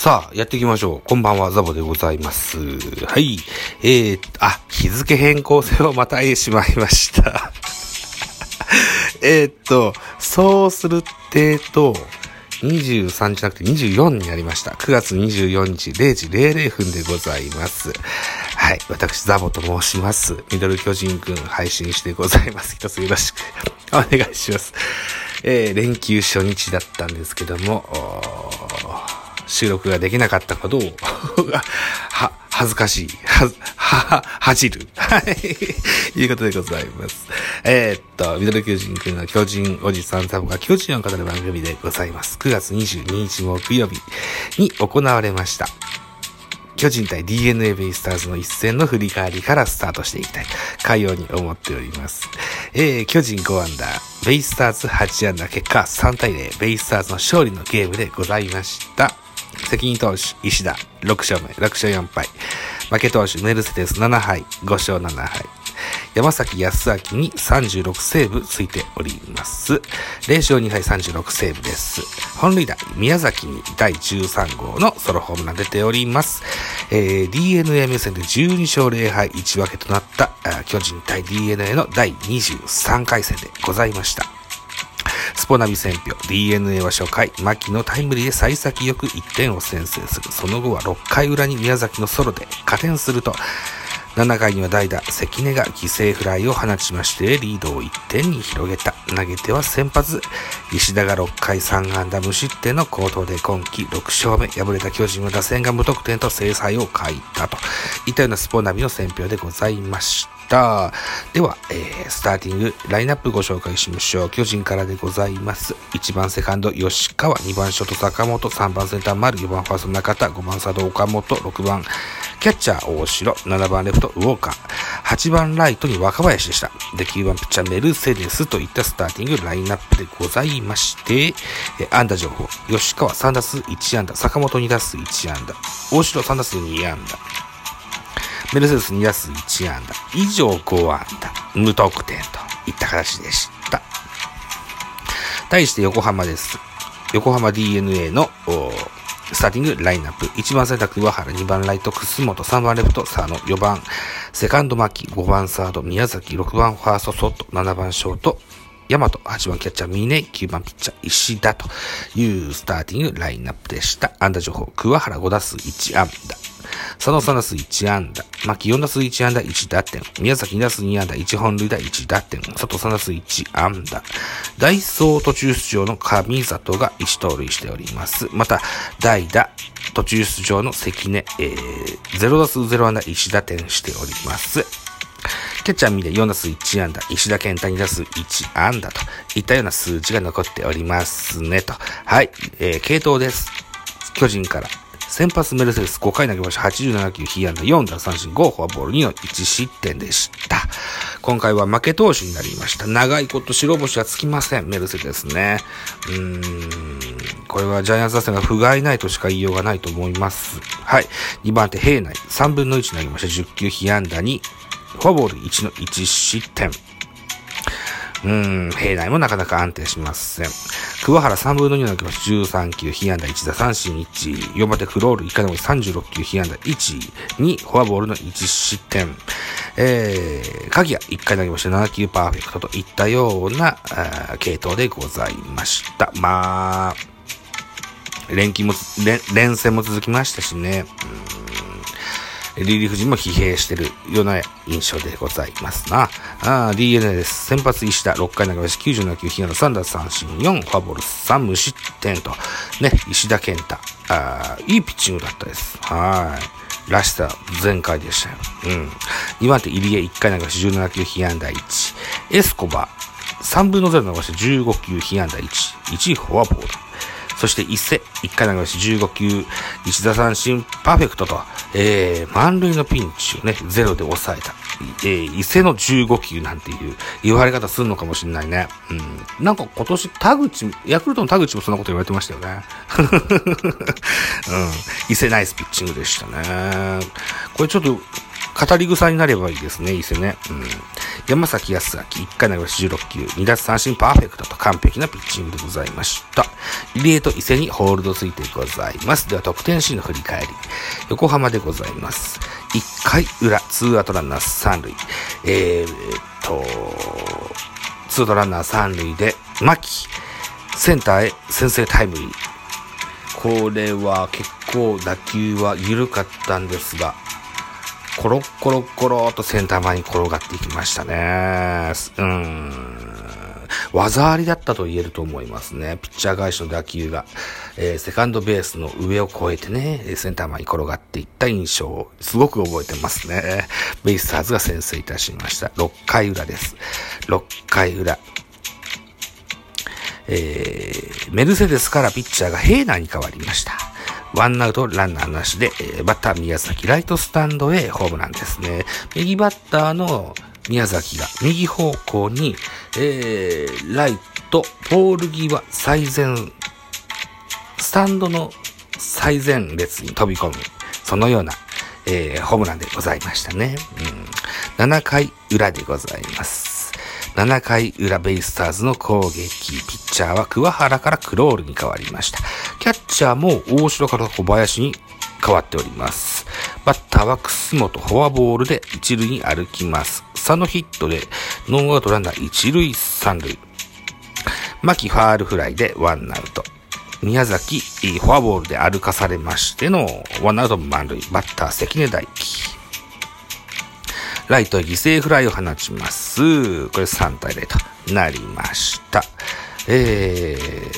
さあ、やっていきましょう。こんばんは、ザボでございます。はい。えー、あ、日付変更線をまたいでしまいました。えっと、そうするってと、23じゃなくて24になりました。9月24日0時00分でございます。はい。私、ザボと申します。ミドル巨人くん配信してございます。一つよろしくお願いします。えー、連休初日だったんですけども、収録ができなかったことを、は、恥ずかしい、は、は、恥じる。はい。いうことでございます。えーっと、ミドル巨人くんの巨人おじさんザボが巨人を語る番組でございます。9月22日木曜日に行われました。巨人対 DNA ベイスターズの一戦の振り返りからスタートしていきたい、かように思っております。えー、巨人5アンダー、ベイスターズ8アンダー、結果3対0、ベイスターズの勝利のゲームでございました。責任投手、石田、6勝目、6勝4敗。負け投手、メルセデス7敗、5勝7敗。山崎康明に36セーブついております。0勝2敗36セーブです。本塁打、宮崎に第13号のソロホームラン出ております。えー、DNA 目線で12勝0敗1分けとなった、巨人対 DNA の第23回戦でございました。スポナビ選挙、DNA は初回、牧のタイムリーで幸先よく1点を先制する。その後は6回裏に宮崎のソロで加点すると、7回には代打、関根が犠牲フライを放ちまして、リードを1点に広げた。投げては先発、石田が6回3安打無失点の好投で今季6勝目。敗れた巨人は打線が無得点と制裁を書いたといったようなスポナビの選評でございました。では、えー、スターティング、ラインナップご紹介しましょう。巨人からでございます。1番セカンド、吉川、2番ショート、坂本、3番センター、丸、4番ファースト、中田、5番サード、岡本、6番、キャッチャー、大城、7番レフト、ウォーカー、8番ライトに若林でした。で、9番ピッチャー、メルセデス。といったスターティング、ラインナップでございまして、えー、安打情報、吉川3打数1安打、坂本2打数1安打、大城3打数2安打、メルセデス2打数1安打、以上5安打、無得点といった形でした。対して横浜です。横浜 DNA のスターティングラインナップ。1番センター桑原、2番ライト楠本、3番レフト佐野、4番セカンド牧、5番サード宮崎、6番ファーストソット、7番ショート大和、8番キャッチャー峰、9番ピッチャー石田というスターティングラインナップでした。安打情報、桑原5打数1安打。佐野3打数1安打。牧4打数1安打1打点。宮崎2打数2安打1本塁打1打点。外3打数1安打。ダイソー途中出場の上里が1盗塁しております。また、代打、途中出場の関根、えー、0打数0安打1打点しております。キャッチャーミレ4打数1安打、石田健太2打数1安打といったような数字が残っておりますねと。はい、えー、系統です。巨人から。先発メルセデス5回投げました。87球、被安打4打三振5フォアボール2の1失点でした。今回は負け投手になりました。長いこと白星はつきません。メルセデスね。うーん。これはジャイアンツ打線が不甲斐ないとしか言いようがないと思います。はい。2番手、平内。3分の1投げました。10球、被安打2。フォアボール1の1失点。うん、平内もなかなか安定しません。桑原3分の2の投げました。13球、被安打1打三振1。4番手、クロール1回の36球、被安打1。2、フォアボールの1失点。えー、鍵谷1回投げました。7球パーフェクトといったような、あー系統でございました。まあ、連勤も、連、連戦も続きましたしね。うんリリーフ陣も疲弊してるような印象でございますな。あ DNA です。先発石田、6回投げし97球、平野3奪三振4、フォアボール3無失点と、ね、石田健太、あいいピッチングだったです。はい。らしさ全開でしたよ。うん。2番手、入江1回投げし17球、被安打1。エスコバ、3分の0投げして15球、被安打1。1フォアボール。そして伊勢、1回投げまし15球、1打三振、パーフェクトと、えー、満塁のピンチをね、ゼロで抑えた。えー、伊勢の15球なんていう言われ方するのかもしれないね。うん。なんか今年田口、ヤクルトの田口もそんなこと言われてましたよね。うん。伊勢ナイスピッチングでしたね。これちょっと、語り草になればいいですね、伊勢ね。うん。山崎康明、1回投げ16球、2奪三振パーフェクトと完璧なピッチングでございました。入江と伊勢にホールドついてございます。では、得点シーンの振り返り。横浜でございます。1回裏、ツーアウトランナー3塁。えー、っと、ツーアウトランナー3塁で、牧、センターへ先制タイムリー。これは結構打球は緩かったんですが、コロッコロッコロとセンター前に転がっていきましたね。うん。技ありだったと言えると思いますね。ピッチャー返しの打球が、えー、セカンドベースの上を越えてね、センター前に転がっていった印象をすごく覚えてますね。ベイスターズが先制いたしました。6回裏です。6回裏。えー、メルセデスからピッチャーがヘーナーに変わりました。ワンアウトランナーなしで、え、バッター宮崎ライトスタンドへホームランですね。右バッターの宮崎が右方向に、えー、ライト、ポール際、最前、スタンドの最前列に飛び込む、そのような、えー、ホームランでございましたね。うん、7回裏でございます。7回裏ベイスターズの攻撃、ピッチャーは桑原からクロールに変わりました。キャッチャーも大城から小林に変わっております。バッターは楠本フォアボールで一塁に歩きます。佐野ヒットでノーアウトランナー一塁三塁。牧ファールフライでワンアウト。宮崎、フォアボールで歩かされましてのワンアウト満塁。バッター関根大気。ライトへ犠牲フライを放ちます。これ3対0となりました。えー、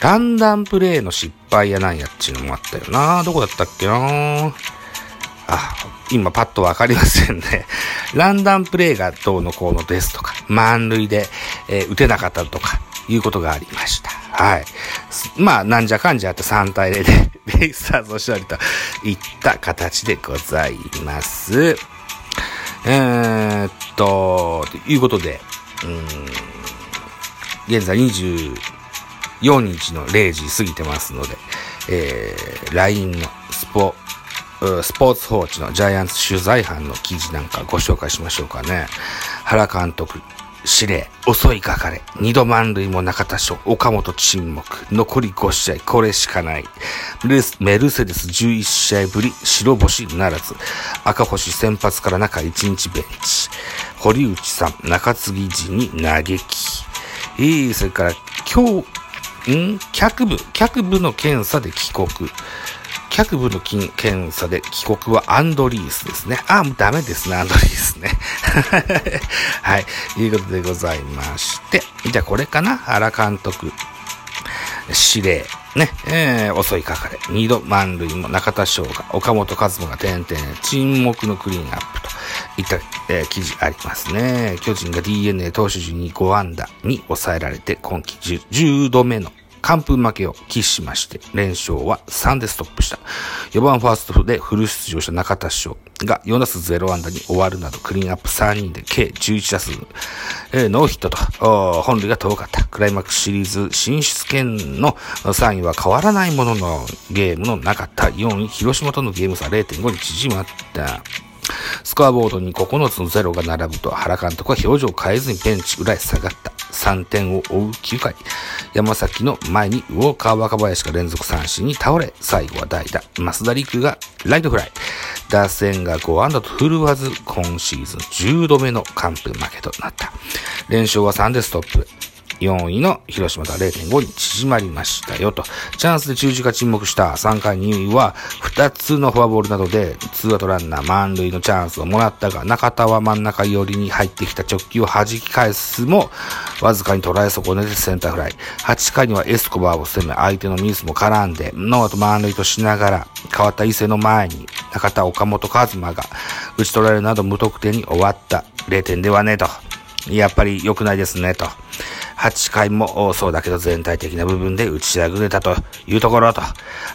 ランダムプレイの失敗やなんやっていうのもあったよな。どこだったっけなあ、今パッとわかりませんね。ランダムプレイがどうのこうのですとか、満塁で、えー、打てなかったとか、いうことがありました。はい。まあ、なんじゃかんじゃあって3対0で ベイスターズの勝利といった形でございます。えー、っと、ということで、うん、現在24日の0時過ぎてますので、えー、LINE のスポ、スポーツ報知のジャイアンツ取材班の記事なんかご紹介しましょうかね。原監督、司令、襲いかかれ、二度満塁も中田翔、岡本沈黙、残り5試合、これしかない。メルセデス11試合ぶり、白星ならず、赤星先発から中1日ベンチ、堀内さん、中継ぎ時に嘆き、えー、それから今日、ん？脚部、脚部の検査で帰国。脚部の検査で帰国はアンドリースですね。あ、もうダメですね、アンドリースね。はい。いうことでございまして。じゃあこれかな原監督。指令。ね、えー、襲いかかれ。二度満塁も中田翔が、岡本和真が点々、沈黙のクリーンアップといった、えー、記事ありますね。巨人が DNA 投手陣に5安打に抑えられて、今季 10, 10度目の完封負けを喫しまして、連勝は3でストップした。4番ファーストでフル出場した中田翔が4打数0安打に終わるなど、クリーンアップ3人で計11打数、えー、ノーヒットと、本塁が遠かった。クライマックスシリーズ進出圏の3位は変わらないものの、ゲームのなかった4位、広島とのゲーム差0.5に縮まった。スコアボードに9つのゼロが並ぶと原監督は表情を変えずにベンチ裏へ下がった。3点を追う9回。山崎の前にウォーカー若林が連続三振に倒れ、最後は代打、増田陸がライトフライ。打線が5安打と振るわず、今シーズン10度目の完封負けとなった。連勝は3でストップ。4位の広島とは0.5に縮まりましたよと。チャンスで中軸が沈黙した3回2位は2つのフォアボールなどで2アウトランナー満塁のチャンスをもらったが中田は真ん中寄りに入ってきた直球を弾き返すもわずかに捉え損ねてセンターフライ。8回にはエスコバーを攻め相手のミスも絡んでノーアウト満塁としながら変わった伊勢の前に中田岡本和真が打ち取られるなど無得点に終わった。0点ではねえと。やっぱり良くないですねと。8回もそうだけど全体的な部分で打ち上げたというところと、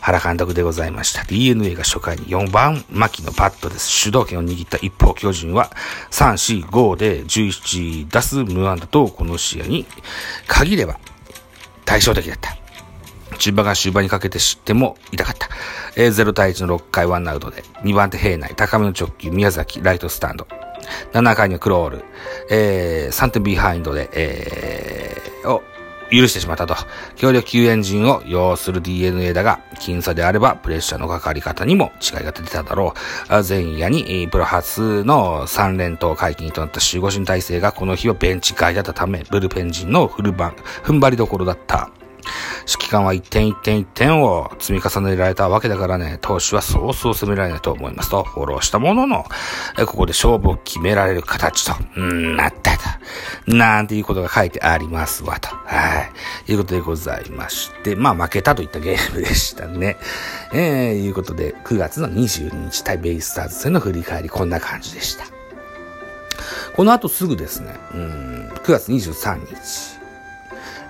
原監督でございました。DNA が初回に4番牧のパットです。主導権を握った一方、巨人は3、4、5で11打数無安打と、この試合に限れば対照的だった。中盤が終盤にかけて知っても痛かった。0対1の6回1アウトで、2番手平内、高めの直球、宮崎、ライトスタンド。7回にはクロール、えー、3点ビハインドで、えー、を許してしまったと。強力救援陣を要する DNA だが、僅差であればプレッシャーのかかり方にも違いが出てただろう。前夜に、プロ初の3連投解禁となった守護神体制がこの日はベンチ外だったため、ブルペン陣のフルバン、踏ん張りどころだった。指揮官は一点一点一点を積み重ねられたわけだからね、投手はそうそう攻められないと思いますと、フォローしたものの、ここで勝負を決められる形と、うん、なったと。なんていうことが書いてありますわと。はい。いうことでございまして、まあ負けたといったゲームでしたね。えー、いうことで、9月の22日対ベイスターズ戦の振り返り、こんな感じでした。この後すぐですね、うん、9月23日、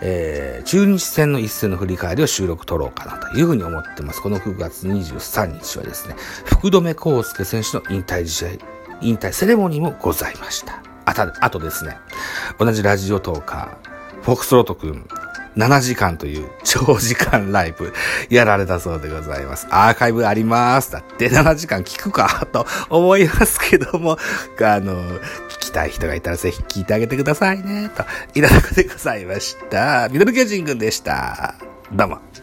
えー、中日戦の一戦の振り返りを収録取ろうかなというふうに思ってます。この9月23日はですね、福留孝介選手の引退試合、引退セレモニーもございました。あ、とですね、同じラジオトーカー、フォックスロート君、7時間という長時間ライブ やられたそうでございます。アーカイブあります。だって7時間聞くかと思いますけども、あの、聞きたい人がいたらぜひ聞いてあげてくださいね。と、いただくでございました。ミドル巨人くんでした。どうも。